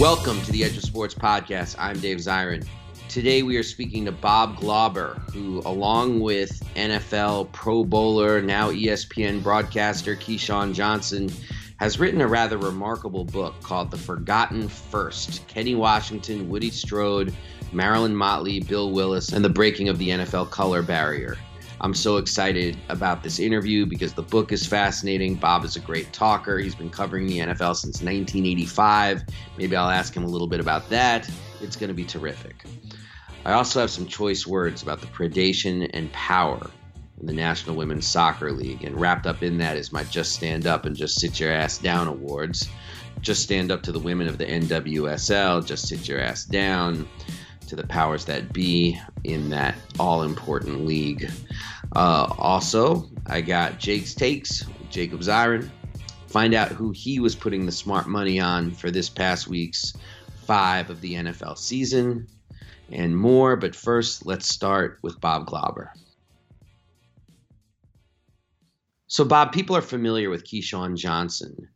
Welcome to the Edge of Sports podcast. I'm Dave Zirin. Today we are speaking to Bob Glauber, who, along with NFL Pro Bowler, now ESPN broadcaster Keyshawn Johnson, has written a rather remarkable book called The Forgotten First Kenny Washington, Woody Strode, Marion Motley, Bill Willis, and the Breaking of the NFL Color Barrier. I'm so excited about this interview because the book is fascinating. Bob is a great talker. He's been covering the NFL since 1985. Maybe I'll ask him a little bit about that. It's going to be terrific. I also have some choice words about the predation and power in the National Women's Soccer League. And wrapped up in that is my Just Stand Up and Just Sit Your Ass Down awards. Just stand up to the women of the NWSL, just sit your ass down to the powers that be in that all important league. Uh, also, I got Jake's Takes, Jacob Zirin. Find out who he was putting the smart money on for this past week's five of the NFL season and more. But first, let's start with Bob Glauber. So, Bob, people are familiar with Keyshawn Johnson.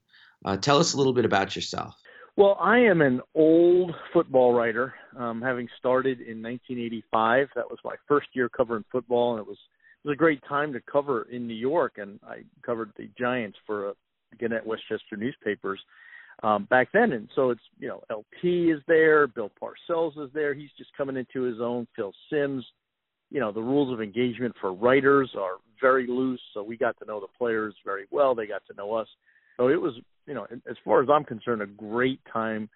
Uh, tell us a little bit about yourself. Well, I am an old football writer, um, having started in 1985. That was my first year covering football, and it was it was a great time to cover in New York. And I covered the Giants for uh, Gannett Westchester newspapers um, back then. And so it's you know LT is there, Bill Parcells is there. He's just coming into his own. Phil Simms. You know the rules of engagement for writers are very loose, so we got to know the players very well. They got to know us. So it was you know, as far as I'm concerned, a great time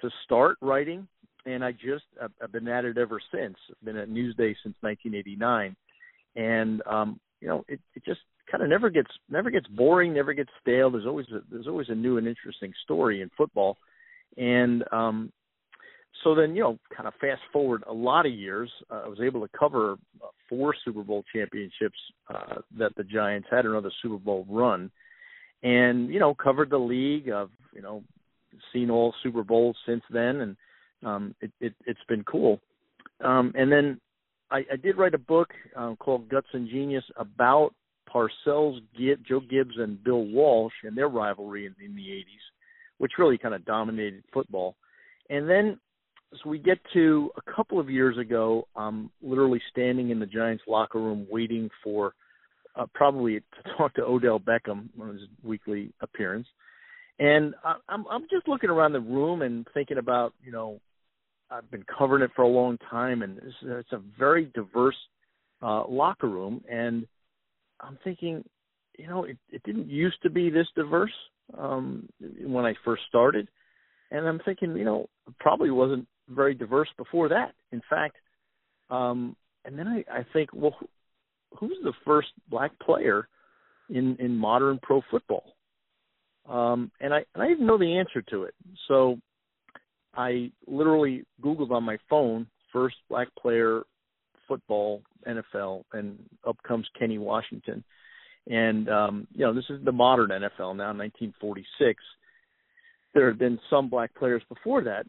to start writing. And I just I've been at it ever since. I've been at Newsday since 1989, and um, you know, it it just kind of never gets never gets boring, never gets stale. There's always a, there's always a new and interesting story in football, and um, so then you know, kind of fast forward a lot of years, uh, I was able to cover uh, four Super Bowl championships uh, that the Giants had, another Super Bowl run and you know covered the league. I've you know seen all Super Bowls since then, and um, it, it it's been cool. Um, and then I, I did write a book uh, called Guts and Genius about Parcells, Joe Gibbs, and Bill Walsh and their rivalry in, in the '80s, which really kind of dominated football. And then so we get to a couple of years ago, I'm literally standing in the Giants locker room waiting for uh, probably to talk to Odell Beckham on his weekly appearance. And I, I'm I'm just looking around the room and thinking about you know I've been covering it for a long time and it's, it's a very diverse uh, locker room. And I'm thinking you know it, it didn't used to be this diverse um, when I first started. And I'm thinking you know probably wasn't very diverse before that in fact. Um, and then I, I think well who's the first black player in in modern pro football? Um, and I and I didn't know the answer to it, so I literally Googled on my phone first black player football NFL, and up comes Kenny Washington. And um, you know, this is the modern NFL now, 1946. There have been some black players before that,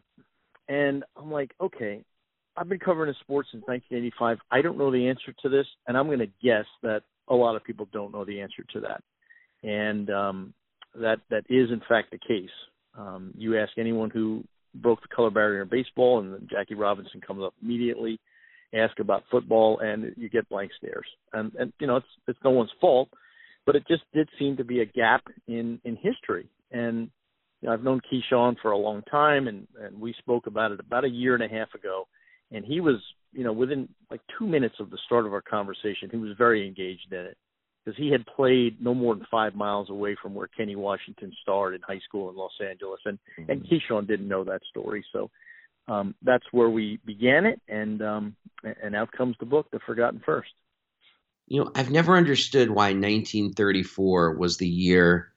and I'm like, okay, I've been covering sports since 1985. I don't know the answer to this, and I'm going to guess that a lot of people don't know the answer to that, and um, that that is in fact the case. Um, you ask anyone who broke the color barrier in baseball, and Jackie Robinson comes up immediately. Ask about football, and you get blank stares. And and you know it's it's no one's fault, but it just did seem to be a gap in in history. And you know, I've known Keyshawn for a long time, and and we spoke about it about a year and a half ago and he was you know within like two minutes of the start of our conversation he was very engaged in it because he had played no more than five miles away from where Kenny Washington starred in high school in Los Angeles and mm-hmm. and Keyshawn didn't know that story. So um that's where we began it and um and out comes the book The Forgotten First. You know I've never understood why 1934 was the year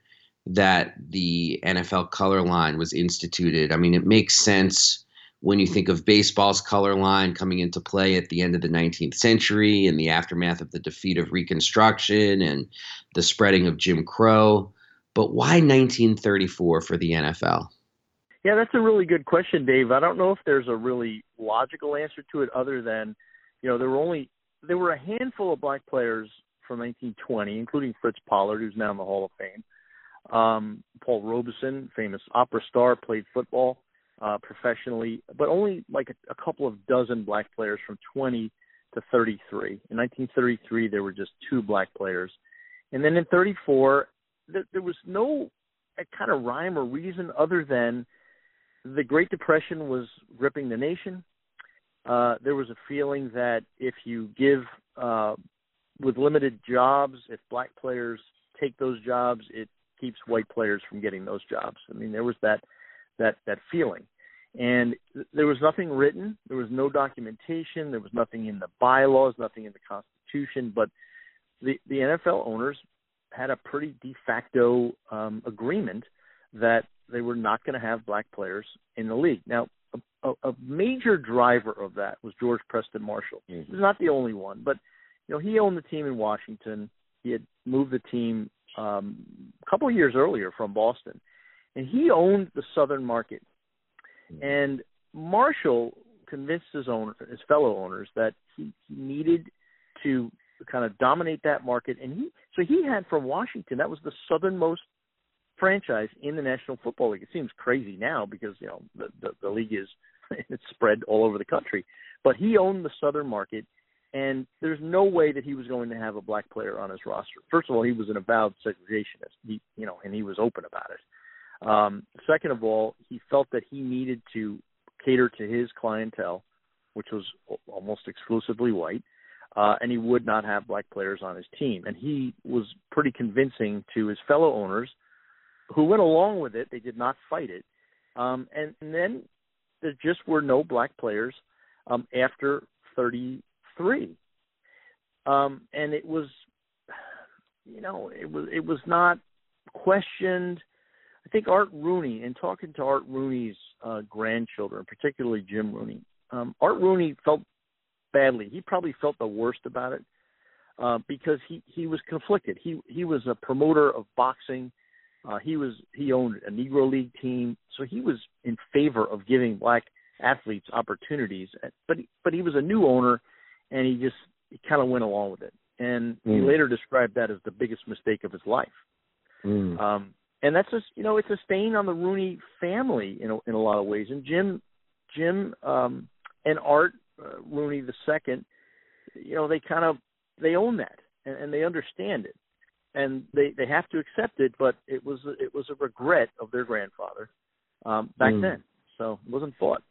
that the NFL color line was instituted. I mean it makes sense when you think of baseball's color line coming into play at the end of the 19th century and the aftermath of the defeat of Reconstruction and the spreading of Jim Crow. But why 1934 for the NFL? Yeah, that's a really good question, Dave. I don't know if there's a really logical answer to it other than, you know, there were only there were a handful of black players from 1920, including Fritz Pollard, who's now in the Hall of Fame. Um, Paul Robeson, famous opera star, played football uh, professionally, but only like a, a couple of dozen black players from 20 to 33. In 1933, there were just two black players, and then in 34, th- there was no kind of rhyme or reason other than the Great Depression was gripping the nation. Uh, there was a feeling that if you give uh, with limited jobs, if black players take those jobs, it keeps white players from getting those jobs. I mean, there was that that that feeling, and there was nothing written, there was no documentation, there was nothing in the bylaws, nothing in the Constitution, but the the NFL owners had a pretty de facto um, agreement that they were not going to have black players in the league. Now, a, a, major driver of that was George Preston Marshall. Mm-hmm. He was not the only one, but you know he owned the team in Washington. He had moved the team um, a couple of years earlier from Boston, and he owned the southern market. Mm-hmm. And Marshall convinced his owner, his fellow owners, that he, he needed to kind of dominate that market. And he so he had from Washington that was the southernmost franchise in the National Football League. It seems crazy now because you know the the, the league is it's spread all over the country, but he owned the southern market. And there's no way that he was going to have a black player on his roster. First of all, he was an avowed segregationist, he, you know, and he was open about it. Um, second of all, he felt that he needed to cater to his clientele, which was almost exclusively white uh, and he would not have black players on his team. And he was pretty convincing to his fellow owners, who went along with it. They did not fight it. Um, and, and then there just were no black players um, after 33. Um, and it was, you know, it was it was not questioned. I think Art Rooney, in talking to Art Rooney's uh, grandchildren, particularly Jim Rooney, um, Art Rooney felt badly. He probably felt the worst about it uh, because he he was conflicted. He he was a promoter of boxing. Uh, he was he owned a Negro League team, so he was in favor of giving black athletes opportunities. But but he was a new owner, and he just he kind of went along with it. And mm. he later described that as the biggest mistake of his life. Mm. Um, and that's just you know it's a stain on the Rooney family in a, in a lot of ways. And Jim Jim um, and Art uh, Rooney the second, you know, they kind of they own that and, and they understand it, and they they have to accept it. But it was it was a regret of their grandfather um, back mm. then, so it wasn't fought.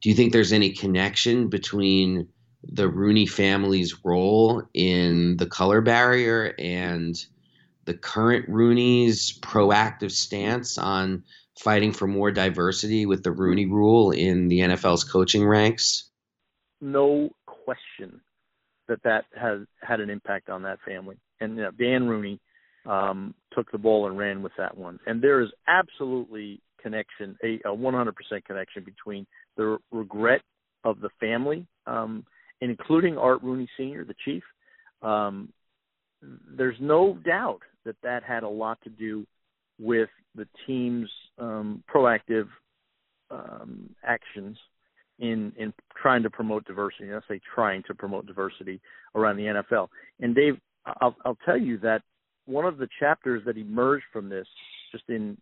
Do you think there's any connection between the Rooney family's role in the color barrier and the current Rooney's proactive stance on fighting for more diversity with the Rooney Rule in the NFL's coaching ranks? No question that that has had an impact on that family. And you know, Dan Rooney um, took the ball and ran with that one. And there is absolutely connection, a, a 100% connection between the regret of the family, um, including Art Rooney Sr., the chief. Um, there's no doubt that that had a lot to do with the team's um, proactive um, actions in in trying to promote diversity. I say trying to promote diversity around the NFL. And Dave, I'll, I'll tell you that one of the chapters that emerged from this, just in,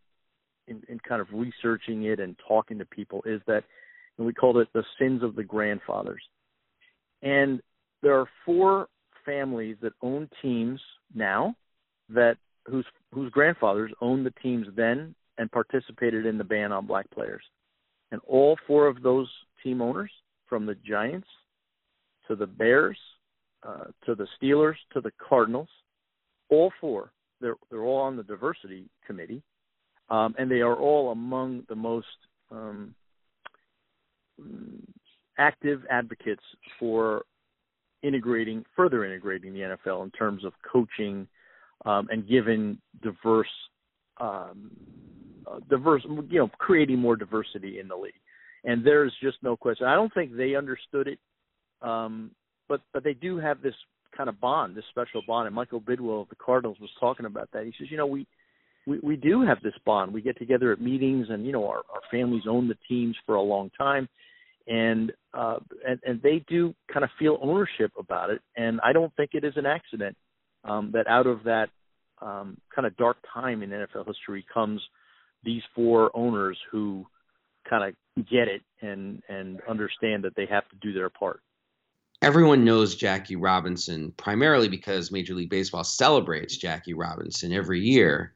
in in kind of researching it and talking to people, is that and we called it the sins of the grandfathers. And there are four families that own teams now that whose whose grandfathers owned the teams then and participated in the ban on black players. And all four of those team owners, from the Giants to the Bears uh, to the Steelers to the Cardinals, all four, they're they're all on the diversity committee, um, and they are all among the most um, active advocates for integrating, further integrating the NFL in terms of coaching um, and giving diverse, um, uh, diverse, you know, creating more diversity in the league. And there's just no question. I don't think they understood it, um, but but they do have this kind of bond, this special bond. And Michael Bidwill of the Cardinals was talking about that. He says, you know, we we, we do have this bond. We get together at meetings, and you know, our, our families own the teams for a long time, and uh, and and they do kind of feel ownership about it. And I don't think it is an accident um, that out of that um, kind of dark time in NFL history comes these four owners who kind of get it and and understand that they have to do their part. Everyone knows Jackie Robinson primarily because Major League Baseball celebrates Jackie Robinson every year,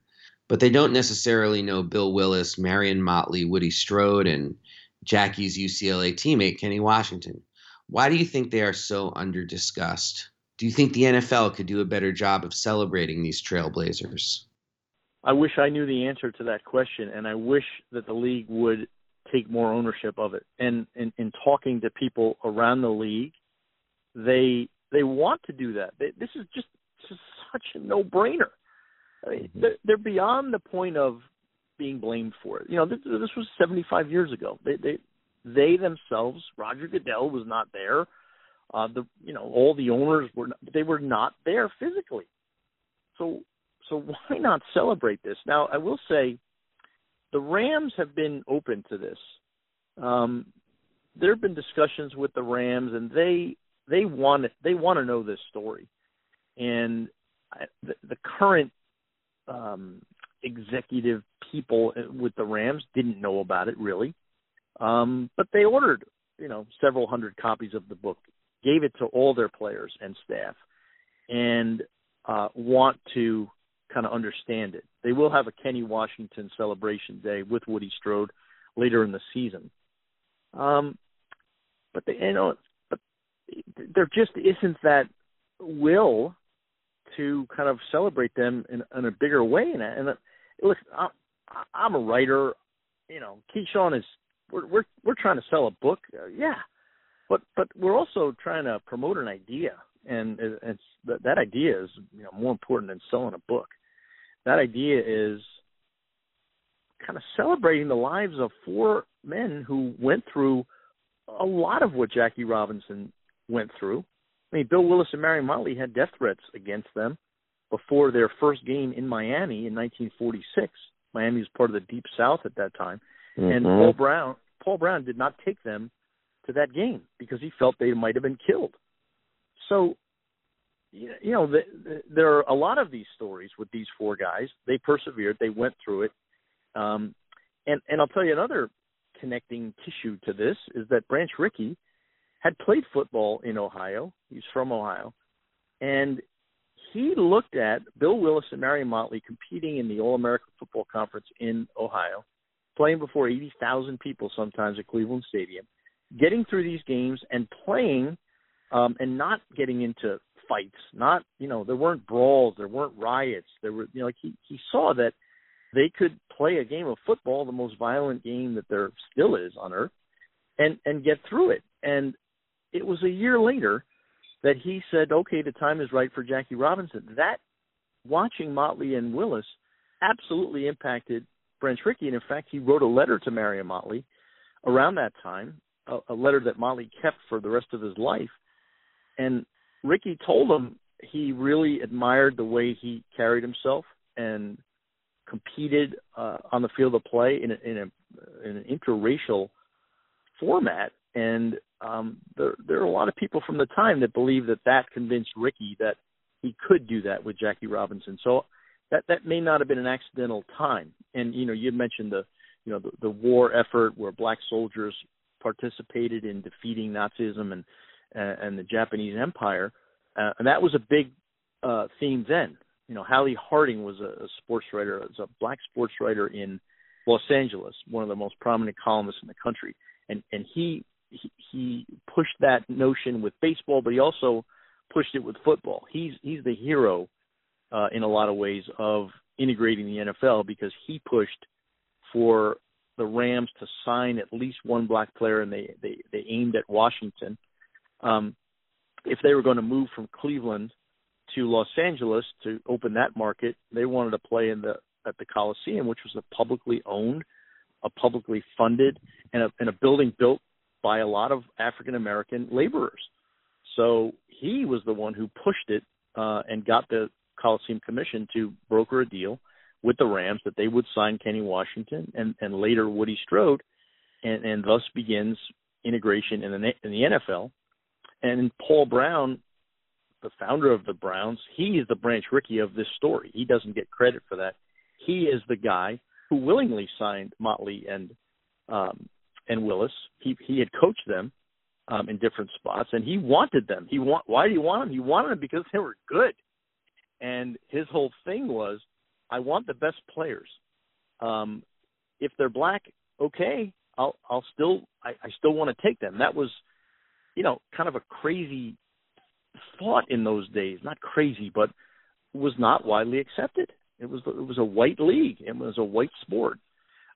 but they don't necessarily know Bill Willis, Marion Motley, Woody Strode, and Jackie's UCLA teammate Kenny Washington. Why do you think they are so under discussed? Do you think the NFL could do a better job of celebrating these trailblazers? I wish I knew the answer to that question, and I wish that the league would take more ownership of it. And in talking to people around the league, they they want to do that. They, this is just, just such a no-brainer. I mean, mm-hmm. they're, they're beyond the point of being blamed for it. You know, this, this was 75 years ago. They they they themselves, Roger Goodell was not there. Uh, the you know all the owners were they were not there physically. So so why not celebrate this? Now I will say, the Rams have been open to this. Um, there have been discussions with the Rams, and they they want they want to know this story, and I, the, the current um, executive people with the Rams didn't know about it really, um, but they ordered you know several hundred copies of the book, gave it to all their players and staff, and uh, want to kind of understand it. They will have a Kenny Washington celebration day with Woody Strode later in the season. Um, but they, you know, but there just isn't that will to kind of celebrate them in, in a bigger way. And, and uh, look, I'm, I'm a writer. You know, Keyshawn is we're we're we're trying to sell a book. Uh, yeah, but but we're also trying to promote an idea, and it's that that idea is you know more important than selling a book. That idea is kind of celebrating the lives of four men who went through a lot of what Jackie Robinson went through. I mean, Bill Willis and Marion Motley had death threats against them before their first game in Miami in 1946. Miami was part of the Deep South at that time, mm-hmm. and Paul Brown Paul Brown did not take them to that game because he felt they might have been killed. So, you know, the, the, there are a lot of these stories with these four guys. They persevered. They went through it. Um, and and I'll tell you another connecting tissue to this is that Branch Rickey had played football in Ohio. He's from Ohio, and he looked at Bill Willis and Marion Motley competing in the All American Football Conference in Ohio, playing before 80,000 people sometimes at Cleveland Stadium, getting through these games and playing um, and not getting into fights. Not, you know, there weren't brawls, there weren't riots. There were, you know, like he, he saw that they could play a game of football, the most violent game that there still is on earth, and and get through it. And it was a year later that he said, "Okay, the time is right for Jackie Robinson." That watching Motley and Willis absolutely impacted Branch Rickey, and in fact, he wrote a letter to Marion Motley around that time, a, a letter that Motley kept for the rest of his life. And Rickey told him he really admired the way he carried himself and competed uh, on the field of play in, a, in, a, in an interracial format. And um, there, there are a lot of people from the time that believe that that convinced Rickey that he could do that with Jackie Robinson. So that that may not have been an accidental time. And you know, you mentioned the you know the, the war effort where black soldiers participated in defeating Nazism and and the Japanese Empire, uh, and that was a big uh, theme then. You know, Halley Harding was a, a sports writer, was a black sports writer in Los Angeles, one of the most prominent columnists in the country, and and he he, he pushed that notion with baseball, but he also pushed it with football. He's he's the hero uh, in a lot of ways of integrating the NFL because he pushed for the Rams to sign at least one black player, and they they, they aimed at Washington. Um, if they were going to move from Cleveland to Los Angeles to open that market, they wanted to play in the at the Coliseum, which was a publicly owned, a publicly funded, and a, and a building built by a lot of African American laborers. So he was the one who pushed it uh, and got the Coliseum Commission to broker a deal with the Rams that they would sign Kenny Washington and, and later Woody Strode, and, and thus begins integration in the in the NFL. And Paul Brown, the founder of the Browns, he is the Branch Rickey of this story. He doesn't get credit for that. He is the guy who willingly signed Motley and um, and Willis. He he had coached them um, in different spots, and he wanted them. He want why do you want them? He wanted them because they were good. And his whole thing was, I want the best players. Um, if they're black, okay, I'll I'll still I, I still want to take them. That was, you know, kind of a crazy thought in those days. Not crazy, but was not widely accepted. It was it was a white league. It was a white sport,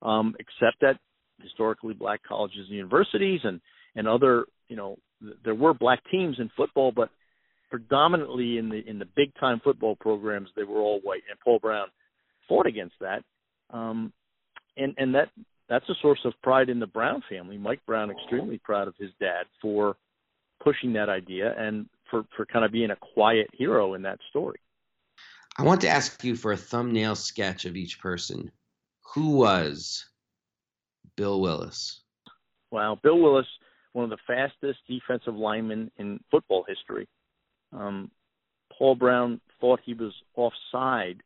um, except at historically black colleges and universities and and other you know there were black teams in football, but predominantly in the in the big time football programs they were all white. And Paul Brown fought against that, um, and and that that's a source of pride in the Brown family. Mike Brown extremely proud of his dad for pushing that idea and for for kind of being a quiet hero in that story. I want to ask you for a thumbnail sketch of each person. Who was Bill Willis? Wow, Bill Willis, one of the fastest defensive linemen in football history. Um, Paul Brown thought he was offside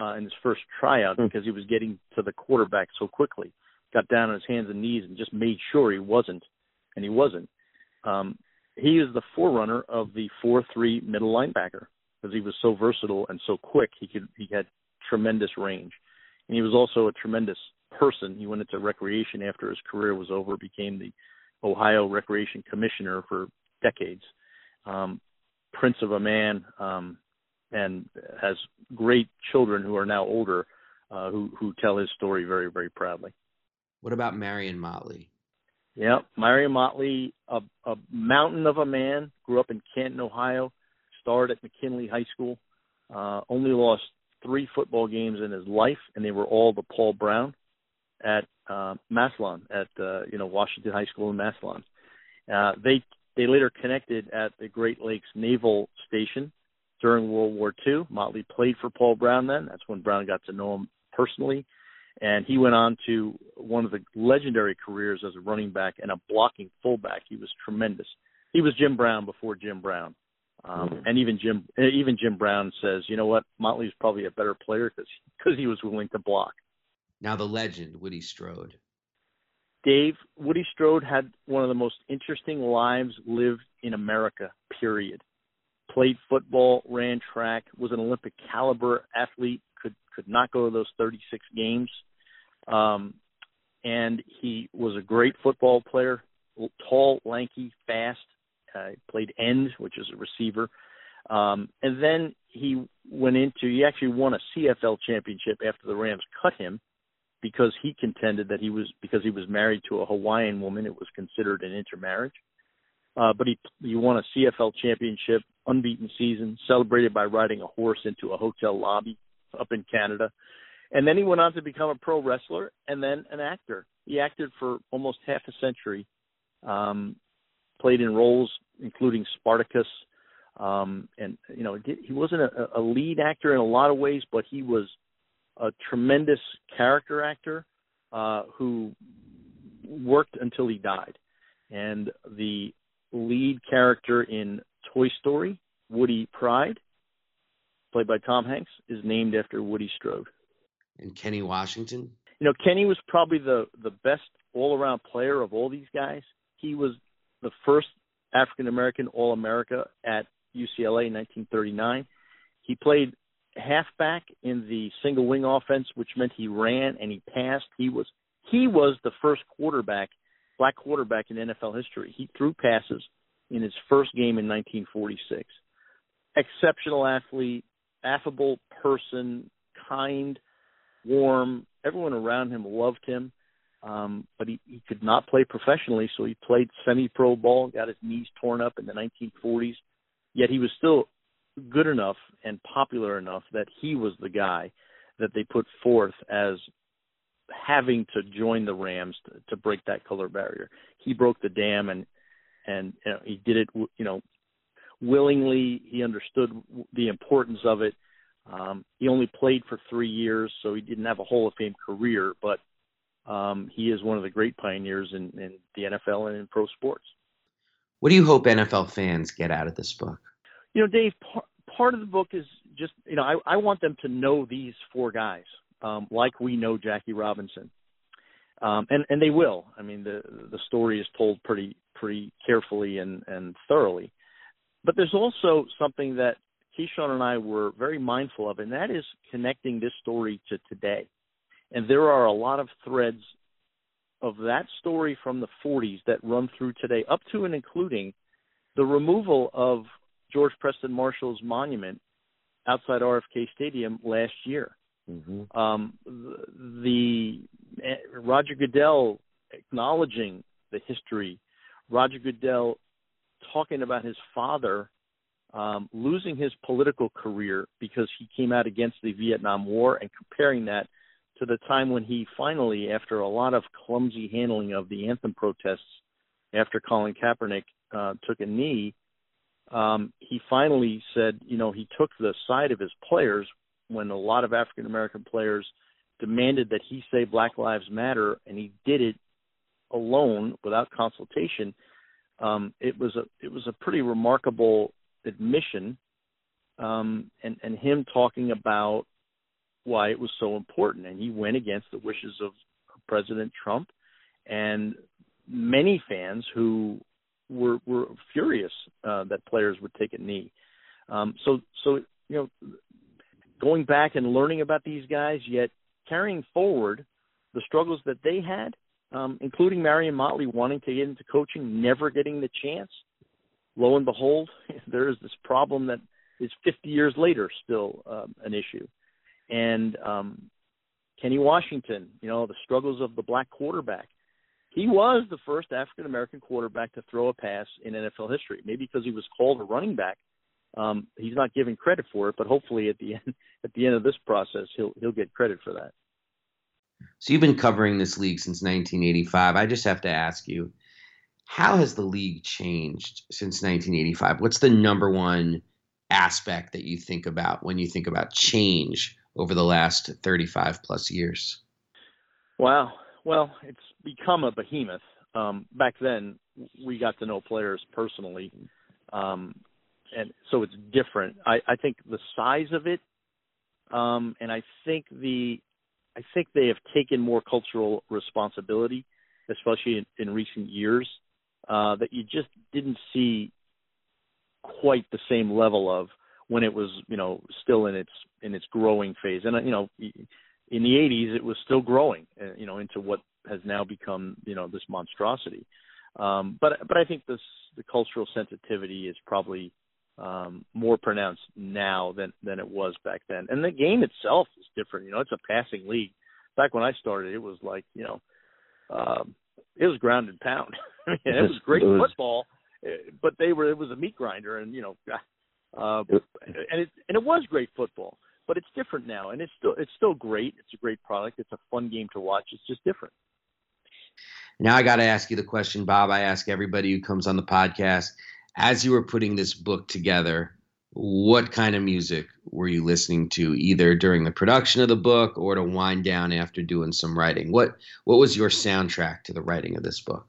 uh, in his first tryout because he was getting to the quarterback so quickly. Got down on his hands and knees and just made sure he wasn't, and he wasn't. Um, he is the forerunner of the four-three middle linebacker because he was so versatile and so quick. He could he had tremendous range, and he was also a tremendous person. He went into recreation after his career was over, became the Ohio Recreation Commissioner for decades. Um, prince of a man, um, and has great children who are now older uh, who who tell his story very very proudly. What about Marion Motley? Yeah, Marion Motley, a, a mountain of a man, grew up in Canton, Ohio, starred at McKinley High School, uh, only lost three football games in his life, and they were all the Paul Brown at uh, Massillon, at uh, you know Washington High School in Massillon. Uh, they they later connected at the Great Lakes Naval Station during World War II. Motley played for Paul Brown then. That's when Brown got to know him personally. And he went on to one of the legendary careers as a running back and a blocking fullback. He was tremendous. He was Jim Brown before Jim Brown. Um, mm-hmm. And even Jim, even Jim Brown says, you know what, Motley's probably a better player because because he was willing to block. Now the legend, Woody Strode. Dave, Woody Strode had one of the most interesting lives lived in America. Period. Played football, ran track, was an Olympic caliber athlete. Could could not go to those 36 games. Um, and he was a great football player, tall, lanky, fast. Uh, played end, which is a receiver. Um, and then he went into he actually won a CFL championship after the Rams cut him because he contended that he was because he was married to a Hawaiian woman, it was considered an intermarriage. Uh, but he he won a CFL championship, unbeaten season, celebrated by riding a horse into a hotel lobby up in Canada, and then he went on to become a pro wrestler and then an actor. He acted for almost half a century, um, played in roles including Spartacus, um, and you know he wasn't a, a lead actor in a lot of ways, but he was a tremendous character actor uh, who worked until he died. And the lead character in Toy Story, Woody Pride, played by Tom Hanks, is named after Woody Strode. And Kenny Washington? You know, Kenny was probably the the best all around player of all these guys. He was the first African American All America at UCLA in 1939. He played halfback in the single wing offense, which meant he ran and he passed. He was he was the first quarterback, black quarterback in NFL history. He threw passes in his first game in 1946. Exceptional athlete, affable person, kind, warm. Everyone around him loved him. Um, but he, he could not play professionally, so he played semi-pro ball, got his knees torn up in the 1940s. Yet he was still good enough and popular enough that he was the guy that they put forth as having to join the Rams to, to break that color barrier. He broke the dam and and you know, he did it you know willingly. He understood the importance of it. Um, he only played for three years, so he didn't have a Hall of Fame career, but um, he is one of the great pioneers in, in the NFL and in pro sports. What do you hope NFL fans get out of this book? you know, Dave, part, part of the book is just, you know, I, I want them to know these four guys, um, like we know Jackie Robinson. um, and and they will. I mean, the the story is told pretty pretty carefully and and thoroughly. But there's also something that Keyshawn and I were very mindful of, and that is connecting this story to today. And there are a lot of threads of that story from the 40s that run through today, up to and including the removal of George Preston Marshall's monument outside RFK Stadium last year. Mm-hmm. Um, the, eh, Roger Goodell acknowledging the history, Roger Goodell talking about his father um, losing his political career because he came out against the Vietnam War and comparing that to the time when he finally, after a lot of clumsy handling of the anthem protests after Colin Kaepernick uh, took a knee, um, he finally said, you know, he took the side of his players when a lot of African American players demanded that he say Black Lives Matter, and he did it alone without consultation. Um, it was a it was a pretty remarkable admission, um, and and him talking about why it was so important, and he went against the wishes of President Trump and many fans who were were furious uh, that players would take a knee. Um, so so you know, going back and learning about these guys, yet carrying forward the struggles that they had, um, including Marion Motley wanting to get into coaching, never getting the chance. Lo and behold, there is this problem that is 50 years later still um, an issue. And um, Kenny Washington, you know, the struggles of the black quarterback he was the first African American quarterback to throw a pass in NFL history. Maybe because he was called a running back, um, he's not given credit for it. But hopefully, at the end at the end of this process, he'll he'll get credit for that. So you've been covering this league since 1985. I just have to ask you, how has the league changed since 1985? What's the number one aspect that you think about when you think about change over the last 35 plus years? Wow. Well, it's become a behemoth. Um, back then, we got to know players personally, um, and so it's different. I, I think the size of it, um, and I think the, I think they have taken more cultural responsibility, especially in, in recent years, uh, that you just didn't see quite the same level of when it was, you know, still in its in its growing phase. And uh, you know, in the 80s it was still growing uh, you know into what has now become you know this monstrosity um but but i think this the cultural sensitivity is probably um more pronounced now than than it was back then and the game itself is different you know it's a passing league back when i started it was like you know um it was ground and pound I mean, it was great it was, football uh, but they were it was a meat grinder and you know uh and it and it was great football but it's different now, and it's still it's still great. It's a great product. It's a fun game to watch. It's just different. Now I got to ask you the question, Bob. I ask everybody who comes on the podcast. As you were putting this book together, what kind of music were you listening to, either during the production of the book or to wind down after doing some writing? What What was your soundtrack to the writing of this book?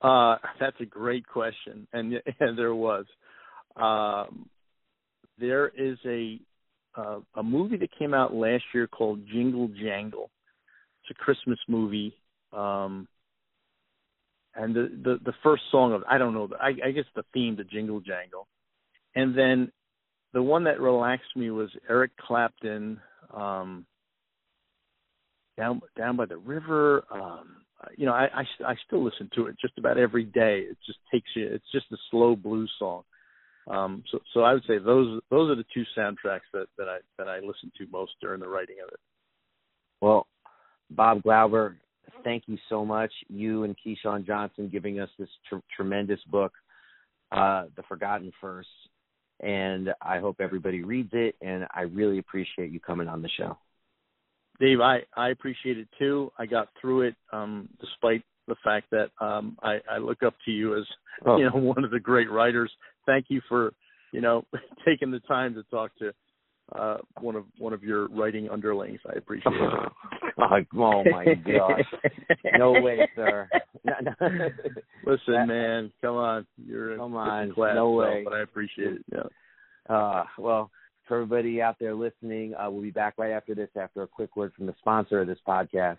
Uh, that's a great question, and, and there was. Um, there is a uh, a movie that came out last year called Jingle Jangle. It's a Christmas movie. Um, and the, the the first song of I don't know I, I guess the theme to Jingle Jangle, and then the one that relaxed me was Eric Clapton, um, down down by the river. Um, you know, I, I I still listen to it just about every day. It just takes you. It's just a slow blues song. Um, so, so I would say those those are the two soundtracks that, that I that I listen to most during the writing of it. Well, Bob Glauber, thank you so much. You and Keyshawn Johnson giving us this tr- tremendous book, uh, The Forgotten First, and I hope everybody reads it. And I really appreciate you coming on the show. Dave, I I appreciate it too. I got through it um, despite the fact that um, I, I look up to you as oh. you know one of the great writers. Thank you for you know taking the time to talk to uh, one of one of your writing underlings. I appreciate it. oh, my gosh! No way, sir. Listen, that, man, come on. You're come on. Class, no way. but I appreciate it. Yeah. Uh, well, for everybody out there listening, uh, we'll be back right after this after a quick word from the sponsor of this podcast.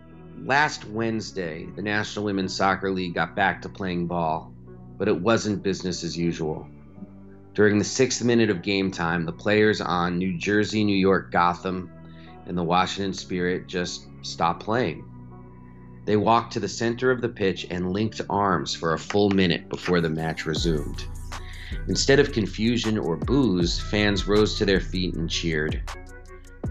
last Wednesday, the National Women's Soccer League got back to playing ball, but it wasn't business as usual. During the sixth minute of game time, the players on New Jersey, New York, Gotham, and the Washington Spirit just stopped playing. They walked to the center of the pitch and linked arms for a full minute before the match resumed. Instead of confusion or boos, fans rose to their feet and cheered.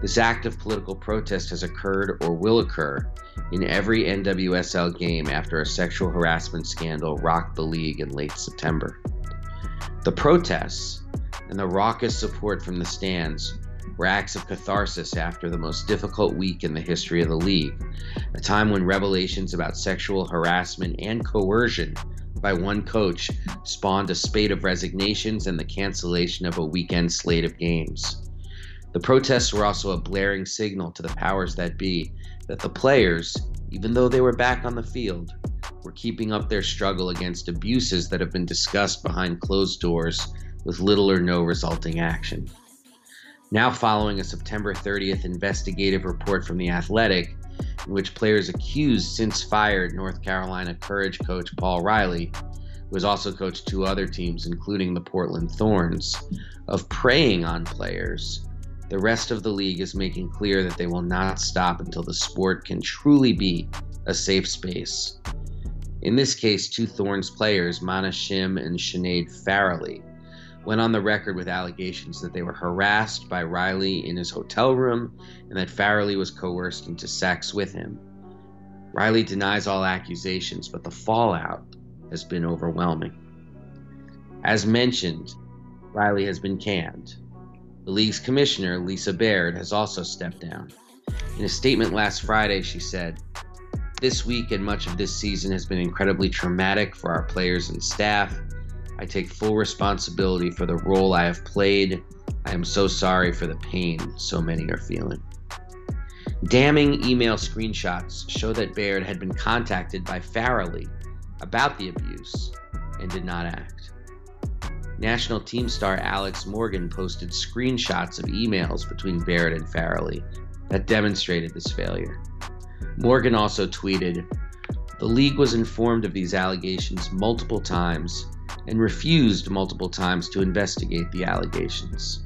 This act of political protest has occurred or will occur in every NWSL game after a sexual harassment scandal rocked the league in late September. The protests and the raucous support from the stands were acts of catharsis after the most difficult week in the history of the league, a time when revelations about sexual harassment and coercion by one coach spawned a spate of resignations and the cancellation of a weekend slate of games. The protests were also a blaring signal to the powers that be that the players, even though they were back on the field, were keeping up their struggle against abuses that have been discussed behind closed doors with little or no resulting action. Now, following a September 30th investigative report from The Athletic, in which players accused since fired North Carolina Courage coach Paul Riley, who has also coached two other teams, including the Portland Thorns, of preying on players the rest of the league is making clear that they will not stop until the sport can truly be a safe space. In this case, two Thorns players, Mana Shim and Sinead Farrelly, went on the record with allegations that they were harassed by Riley in his hotel room and that Farrelly was coerced into sex with him. Riley denies all accusations, but the fallout has been overwhelming. As mentioned, Riley has been canned. The league's commissioner, Lisa Baird, has also stepped down. In a statement last Friday, she said, This week and much of this season has been incredibly traumatic for our players and staff. I take full responsibility for the role I have played. I am so sorry for the pain so many are feeling. Damning email screenshots show that Baird had been contacted by Farrelly about the abuse and did not act. National team star Alex Morgan posted screenshots of emails between Baird and Farrelly that demonstrated this failure. Morgan also tweeted The league was informed of these allegations multiple times and refused multiple times to investigate the allegations.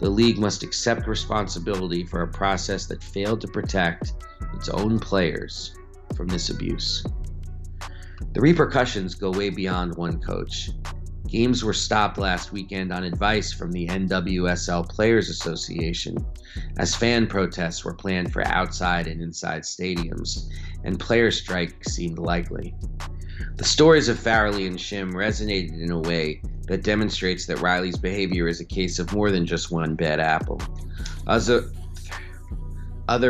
The league must accept responsibility for a process that failed to protect its own players from this abuse. The repercussions go way beyond one coach. Games were stopped last weekend on advice from the NWSL Players Association, as fan protests were planned for outside and inside stadiums, and player strike seemed likely. The stories of Farrelly and Shim resonated in a way that demonstrates that Riley's behavior is a case of more than just one bad apple. Other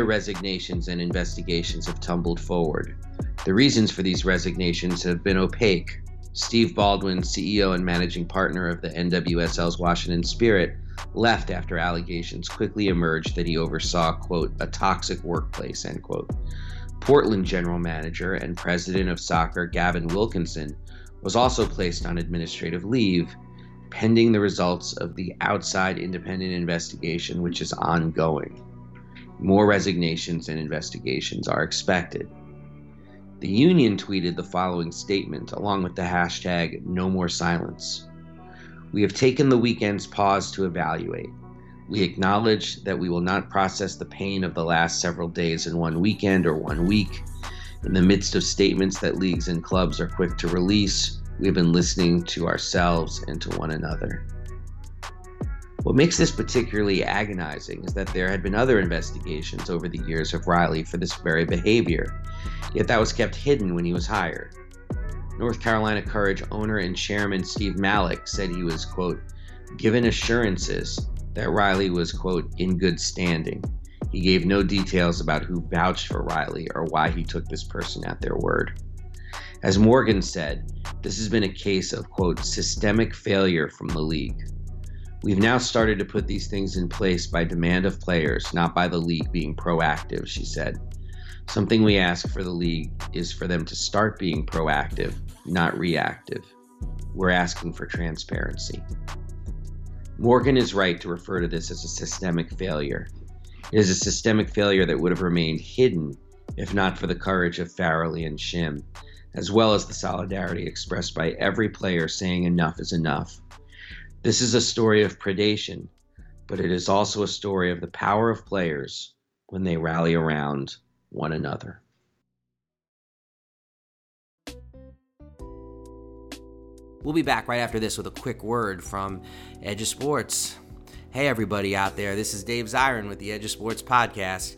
resignations and investigations have tumbled forward. The reasons for these resignations have been opaque, Steve Baldwin, CEO and managing partner of the NWSL's Washington Spirit, left after allegations quickly emerged that he oversaw, quote, a toxic workplace, end quote. Portland general manager and president of soccer Gavin Wilkinson was also placed on administrative leave pending the results of the outside independent investigation, which is ongoing. More resignations and investigations are expected. The union tweeted the following statement along with the hashtag no more silence. We have taken the weekend's pause to evaluate. We acknowledge that we will not process the pain of the last several days in one weekend or one week. In the midst of statements that leagues and clubs are quick to release, we have been listening to ourselves and to one another. What makes this particularly agonizing is that there had been other investigations over the years of Riley for this very behavior, yet that was kept hidden when he was hired. North Carolina Courage owner and chairman Steve Malik said he was, quote, given assurances that Riley was, quote, in good standing. He gave no details about who vouched for Riley or why he took this person at their word. As Morgan said, this has been a case of, quote, systemic failure from the league. We've now started to put these things in place by demand of players, not by the league being proactive, she said. Something we ask for the league is for them to start being proactive, not reactive. We're asking for transparency. Morgan is right to refer to this as a systemic failure. It is a systemic failure that would have remained hidden if not for the courage of Farrelly and Shim, as well as the solidarity expressed by every player saying enough is enough. This is a story of predation, but it is also a story of the power of players when they rally around one another. We'll be back right after this with a quick word from Edge of Sports. Hey, everybody out there, this is Dave Zirin with the Edge of Sports podcast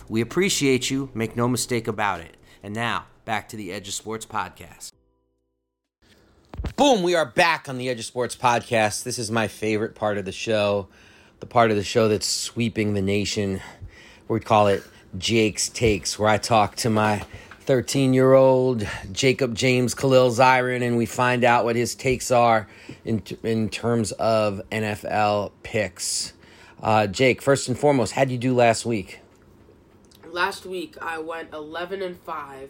we appreciate you, make no mistake about it. And now, back to the Edge of Sports podcast. Boom, we are back on the Edge of Sports podcast. This is my favorite part of the show, the part of the show that's sweeping the nation. We call it Jake's Takes, where I talk to my 13 year old Jacob James Khalil Zirin, and we find out what his takes are in, in terms of NFL picks. Uh, Jake, first and foremost, how did you do last week? Last week I went 11 and 5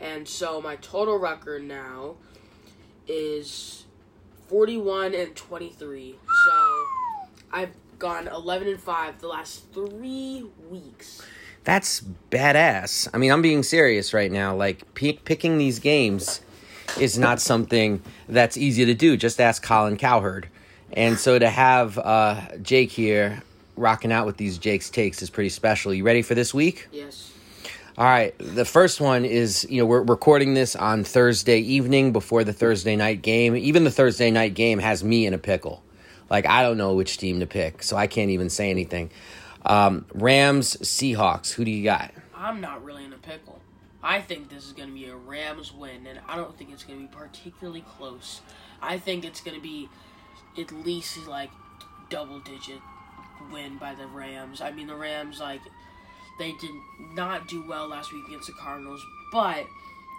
and so my total record now is 41 and 23. So I've gone 11 and 5 the last 3 weeks. That's badass. I mean, I'm being serious right now. Like p- picking these games is not something that's easy to do. Just ask Colin Cowherd. And so to have uh, Jake here rocking out with these Jake's takes is pretty special. You ready for this week? Yes. All right. The first one is, you know, we're recording this on Thursday evening before the Thursday night game. Even the Thursday night game has me in a pickle. Like, I don't know which team to pick, so I can't even say anything. Um, Rams, Seahawks. Who do you got? I'm not really in a pickle. I think this is going to be a Rams win, and I don't think it's going to be particularly close. I think it's going to be at least like double digit win by the Rams. I mean, the Rams, like, they did not do well last week against the Cardinals, but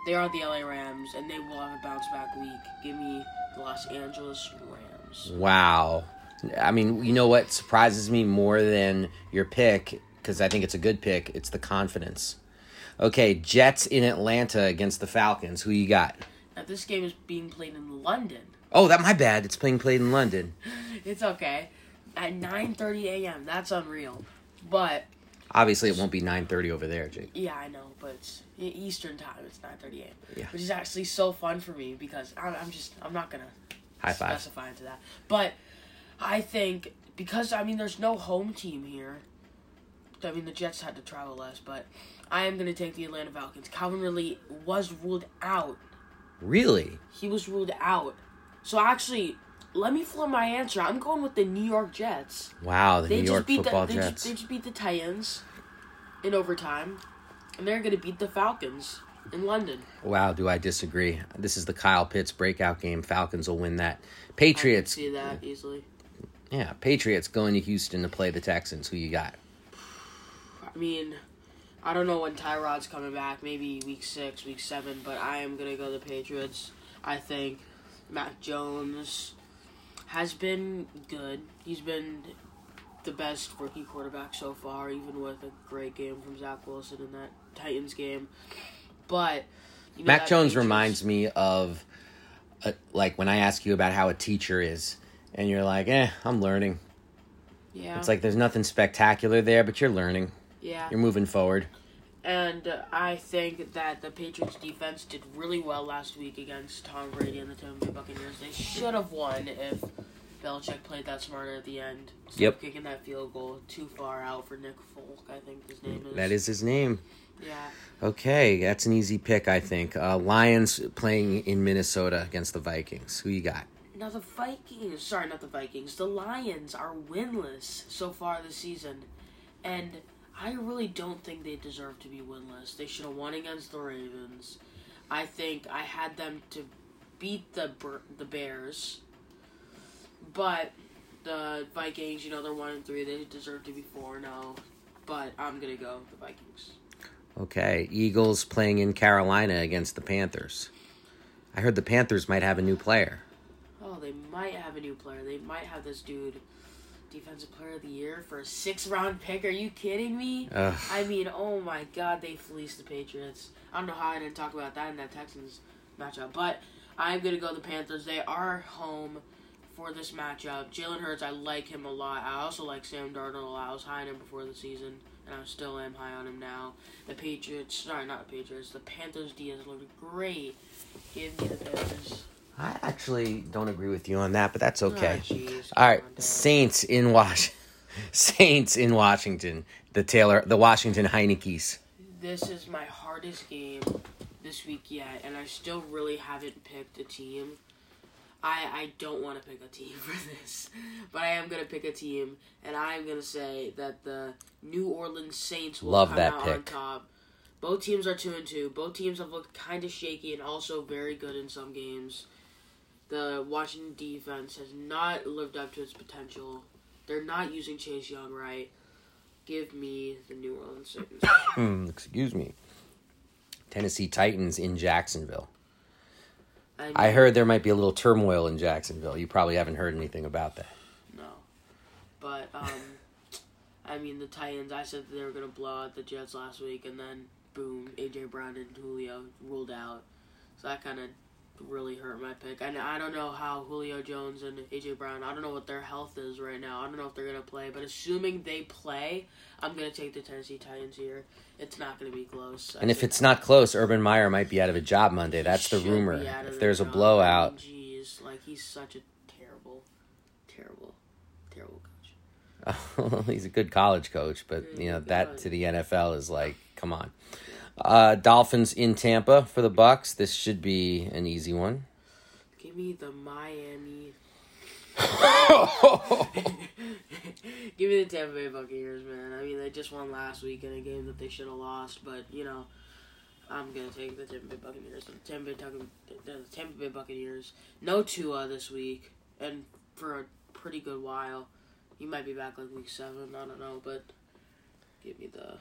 they are the LA Rams, and they will have a bounce back week. Give me the Los Angeles Rams. Wow. I mean, you know what surprises me more than your pick, because I think it's a good pick, it's the confidence. Okay, Jets in Atlanta against the Falcons. Who you got? Now, this game is being played in London. Oh, that my bad. It's being played in London. it's okay at 9:30 a.m. That's unreal. But obviously, it won't be 9:30 over there, Jake. Yeah, I know, but it's Eastern time. It's 9:30 a.m. Yeah. Which is actually so fun for me because I'm, I'm just I'm not gonna high five specify into that. But I think because I mean there's no home team here. I mean the Jets had to travel less, but I am gonna take the Atlanta Falcons. Calvin Ridley was ruled out. Really? He was ruled out. So actually, let me flip my answer. I'm going with the New York Jets. Wow, the they New York football the, Jets. They just, they just beat the Titans in overtime, and they're going to beat the Falcons in London. Wow, do I disagree? This is the Kyle Pitts breakout game. Falcons will win that. Patriots. see that easily. Yeah, Patriots going to Houston to play the Texans. Who you got? I mean, I don't know when Tyrod's coming back. Maybe week six, week seven. But I am gonna go the Patriots. I think Mac Jones has been good. He's been the best rookie quarterback so far, even with a great game from Zach Wilson in that Titans game. But you know, Mac Jones reminds me of a, like when I ask you about how a teacher is, and you're like, "Eh, I'm learning." Yeah. It's like there's nothing spectacular there, but you're learning. yeah. You're moving forward. And I think that the Patriots defense did really well last week against Tom Brady and the Tampa Bay Buccaneers. They should have won if Belichick played that smarter at the end. Instead Yep. Kicking that field goal too far out for Nick Folk, I think his name is. That is his name. Yeah. Okay, that's an easy pick, I think. Uh, Lions playing in Minnesota against the Vikings. Who you got? Now the Vikings, sorry, not the Vikings. The Lions are winless so far this season, and I really don't think they deserve to be winless. They should have won against the Ravens. I think I had them to beat the the Bears, but the Vikings, you know, they're one and three. They deserve to be four now, oh. but I'm gonna go with the Vikings. Okay, Eagles playing in Carolina against the Panthers. I heard the Panthers might have a new player. Oh, they might have a new player. They might have this dude, defensive player of the year for a six round pick. Are you kidding me? Ugh. I mean, oh my God, they fleeced the Patriots. I don't know how I didn't talk about that in that Texans matchup, but I'm gonna go the Panthers. They are home for this matchup. Jalen Hurts, I like him a lot. I also like Sam Darnold. I was high on him before the season, and I still am high on him now. The Patriots, sorry, not the Patriots. The Panthers D has looked great. Give me the Panthers. I actually don't agree with you on that, but that's ah, okay. Oh, All right, on, Saints in Wash, Saints in Washington. The Taylor, the Washington Heinicke's. This is my hardest game this week yet, and I still really haven't picked a team. I I don't want to pick a team for this, but I am gonna pick a team, and I am gonna say that the New Orleans Saints will Love come that out on top. Both teams are two and two. Both teams have looked kind of shaky and also very good in some games. The Washington defense has not lived up to its potential. They're not using Chase Young right. Give me the New Orleans Saints. Hmm, excuse me. Tennessee Titans in Jacksonville. mean, I heard there might be a little turmoil in Jacksonville. You probably haven't heard anything about that. No. But um I mean the Titans I said that they were gonna blow out the Jets last week and then boom, AJ Brown and Julio ruled out. So that kinda really hurt my pick. And I don't know how Julio Jones and AJ Brown I don't know what their health is right now. I don't know if they're gonna play, but assuming they play, I'm gonna take the Tennessee Titans here. It's not gonna be close. I And if it's not close, Urban Meyer might be out of a job Monday. That's the rumor. If the there's a job. blowout, Jeez, like he's such a terrible, terrible, terrible coach. he's a good college coach, but Yeah, you know that to the NFL is like, come on. Uh, Dolphins in Tampa for the Bucks. This should be an easy one. Give me the Miami. Give me the Tampa Bay Buccaneers, man. I mean, they just won last week in a game that they should have lost, but you know, I'm gonna take the Tampa Bay Buccaneers. The Tampa Bay, the Tampa Bay Buccaneers. No Tua this week, and for a pretty good while. He might be back like week seven. I don't know, but give me the.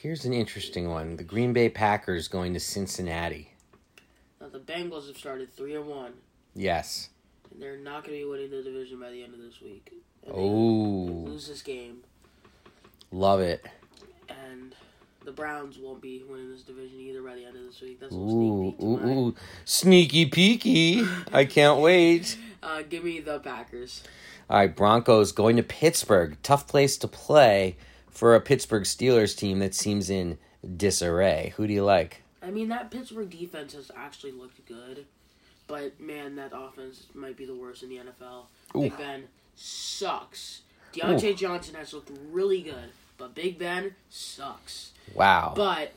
Here's an interesting one: the Green Bay Packers going to Cincinnati. Now the Bengals have started three and one, Yes. and they're not gonna be winning the division by the end of this week. And Oh, lose this game. love it. and the Browns won't be winning this division either by the end of this week. That's a Ooh, ooh, to ooh, sneaky peeky! I can't wait. Uh, give me the Packers. All right, Broncos going to Pittsburgh. Tough place to play for a Pittsburgh Steelers team that seems in disarray. Who do you like? I mean, that Pittsburgh defense has actually looked good, but man, that offense might be the worst in the NFL. Big Ben sucks. Diontae Johnson has looked really good, but Big Ben sucks. Wow. But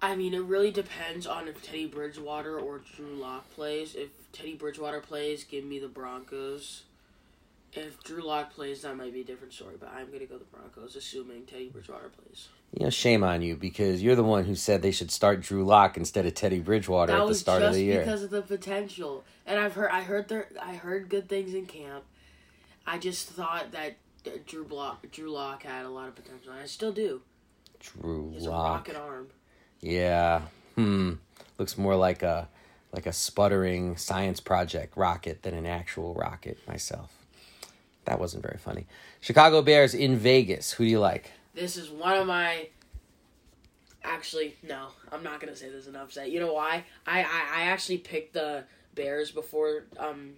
I mean, it really depends on if Teddy Bridgewater or Drew Lock plays. If Teddy Bridgewater plays, give me the Broncos. If Drew Lock plays, that might be a different story. But I'm gonna go the Broncos, assuming Teddy Bridgewater plays. you know, shame on you because you're the one who said they should start Drew Lock instead of Teddy Bridgewater that at the start of the year. because of the potential. And I've heard, I heard there, I heard good things in camp. I just thought that Drew Block, Drew Lock had a lot of potential, and I still do. Drew He's a Lock. rocket arm. Yeah. Hmm. Looks more like a like a sputtering science project rocket than an actual rocket myself. That wasn't very funny. Chicago Bears in Vegas. Who do you like? This is one of my. Actually, no, I'm not gonna say this is an upset. You know why? I I, I actually picked the Bears before um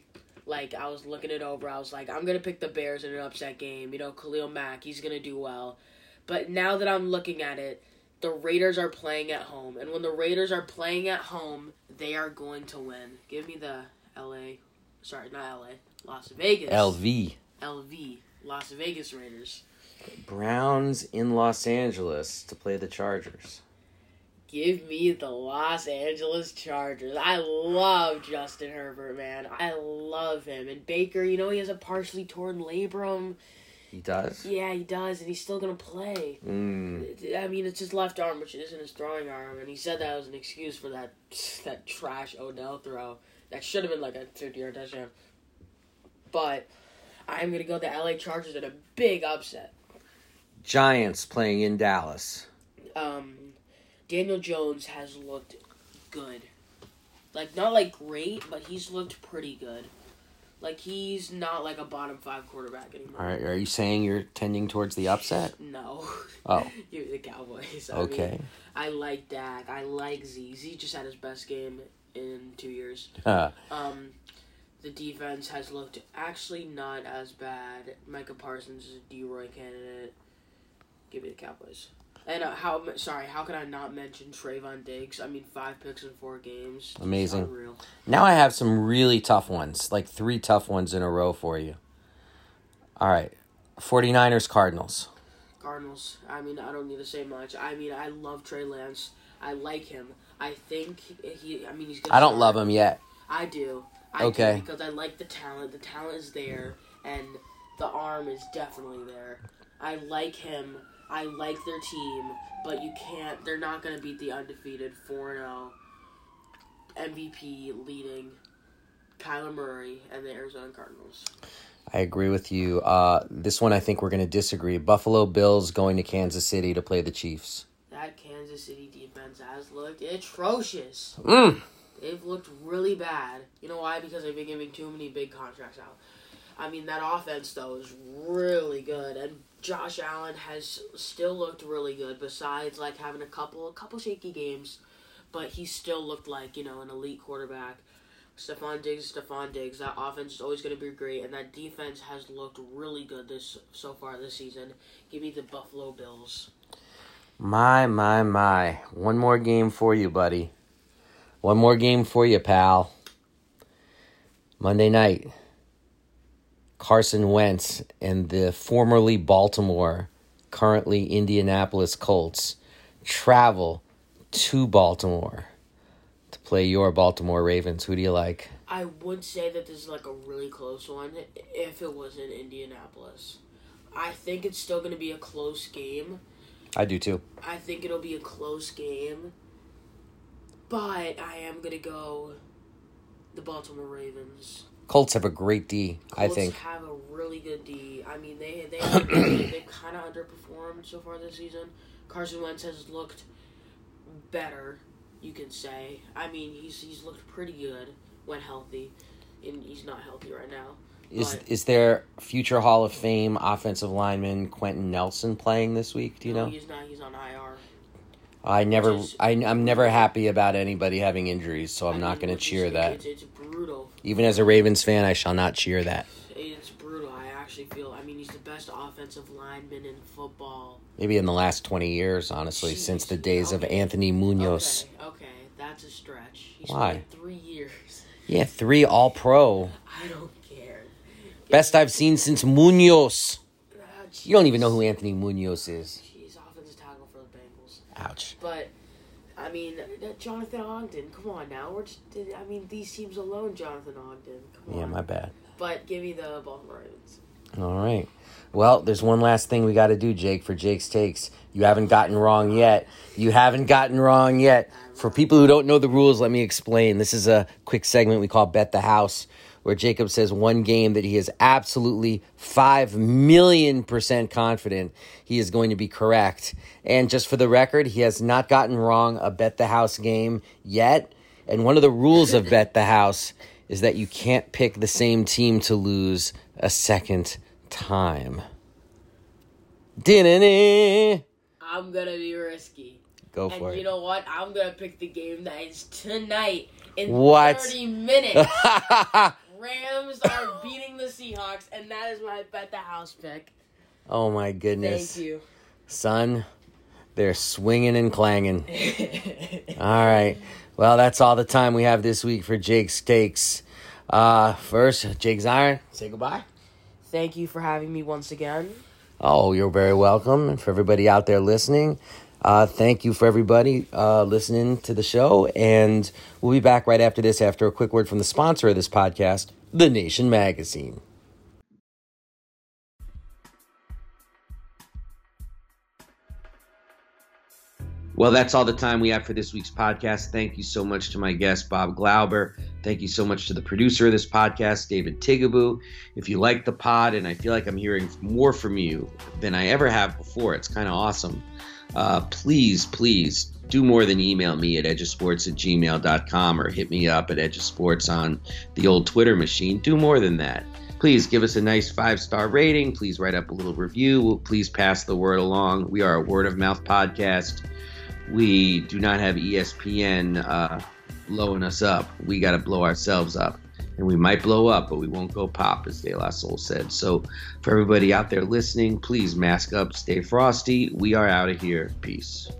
Like I was looking it over, I was like, I'm gonna pick the Bears in an upset game. You know, Khalil Mack, he's gonna do well. But now that I'm looking at it, the Raiders are playing at home, and when the Raiders are playing at home, they are going to win. Give me the L.A. Sorry, not L.A. Las Vegas. LV. LV. Las Vegas Raiders. Browns in Los Angeles to play the Chargers. Give me the Los Angeles Chargers. I love Justin Herbert, man. I love him. And Baker, you know, he has a partially torn labrum. He does. Yeah, he does, and he's still gonna play. Mm. I mean, it's his left arm, which isn't his throwing arm, and he said that was an excuse for that that trash Odell throw. That should have been like a fifty-yard touchdown. But I'm gonna go the LA Chargers in a big upset. Giants playing in Dallas. Um, Daniel Jones has looked good. Like not like great, but he's looked pretty good. Like he's not like a bottom five quarterback anymore. All right, are you saying you're tending towards the upset? No. Oh. You're the Cowboys. I Okay. Mean, I like Dak. I like Z. Z just had his best game in two years. Uh, Um, the defense has looked actually not as bad. Micah Parsons is a D-Roy candidate. Give me the Cowboys. And uh, how? Sorry, how can I not mention Trevon Diggs? I mean, five picks in four games. Amazing. now I have some really tough ones, like three tough ones in a row for you. All right. 49ers Cardinals. Cardinals. I mean, I don't need to say much. I mean, I love Trey Lance. I like him. I think he. I mean, he's. Gonna I don't start. love him yet. I do. I Okay. Do because I like the talent. The talent is there, and the arm is definitely there. I like him. I like their team, but you can't. They're not going to beat the undefeated four zero MVP leading Kyler Murray and the Arizona Cardinals. I agree with you. Uh, this one I think we're going to disagree. Buffalo Bills going to Kansas City to play the Chiefs. That Kansas City defense has looked atrocious. Mm. They've looked really bad. You know why? Because they've been giving too many big contracts out. I mean, that offense though is really good, and Josh Allen has still looked really good. Besides, like having a couple, a couple shaky games, but he still looked like you know an elite quarterback. Stefon Diggs, Stefon Diggs. That offense is always going to be great, and that defense has looked really good this so far this season. Give me the Buffalo Bills. My, my, my. One more game for you, buddy. One more game for you, pal. Monday night. Carson Wentz and the formerly Baltimore, currently Indianapolis Colts travel to Baltimore to play your Baltimore Ravens. Who do you like? I would say that this is like a really close one if it was in Indianapolis. I think it's still going to be a close game. I do too. I think it'll be a close game. But I am going to go the Baltimore Ravens. Colts have a great D, I Colts think. have a really good D. I mean, they they they've kind of underperformed so far this season. Carson Wentz has looked better, you can say. I mean, he's he's looked pretty good when healthy, and he's not healthy right now. Is But- is there future Hall of Fame offensive lineman Quenton Nelson playing this week? Do you no, know? he's not. He's on IR. I never, is- I, I'm never happy about anybody having injuries, so I'm I not mean, going to cheer that. It's, it's brutal. Even as a Ravens fan, I shall not cheer that. It's brutal. I actually feel. I mean, he's the best offensive lineman in football. Maybe in the last 20 years, honestly, since the Jeez, days of. Anthony Munoz. Okay, okay, that's a stretch. He's Why? three years. Yeah, three All Pro. I don't care. Best I've seen since Munoz. Ah, You don't even know who Anthony Munoz is. Jeez, offensive tackle for the Bengals. Ouch. But I mean, Jonathan Ogden. Come on now. We're just. I mean, these teams alone, Jonathan Ogden. Come Yeah, on. my bad. But give me the Baltimore Ravens. All right. Well, there's one last thing we got to do, Jake, for Jake's takes. You haven't gotten wrong yet. You haven't gotten wrong yet. For people who don't know the rules, let me explain. This is a quick segment we call Bet the House, where Jacob says one game that he is absolutely 5 million percent confident he is going to be correct. And just for the record, he has not gotten wrong a Bet the House game yet. And one of the rules of Bet the House is that you can't pick the same team to lose a second time. Din-din-din. I'm gonna be risky. Go and it. you know what? I'm gonna pick the game that is tonight in What? 30 minutes. Rams are beating the Seahawks, and that is my bet the house pick. Oh my goodness. Thank you. Son, they're swinging and clanging. all right. Well, that's all the time we have this week for Jake's Takes. Uh, first, Jake Zirin, say goodbye. Thank you for having me once again. Oh, you're very welcome. And for everybody out there listening, uh, thank you for everybody uh, listening to the show. And we'll be back right after this after a quick word from the sponsor of this podcast, The Nation Magazine. Well, that's all the time we have for this week's podcast. Thank you so much to my guest, Bob Glauber. Thank you so much to the producer of this podcast, David Tigaboo. If you like the pod, and I feel like I'm hearing more from you than I ever have before, it's kind of awesome. Uh, please, please do more than email me at edgeofsports at gmail.com or hit me up at edgeofsports on the old Twitter machine. Do more than that. Please give us a nice five star rating. Please write up a little review. Please pass the word along. We are a word of mouth podcast we do not have ESPN uh, blowing us up. We got to blow ourselves up. And we might blow up, but we won't go pop, as De La Soul said. So, for everybody out there listening, please mask up, stay frosty. We are out of here. Peace.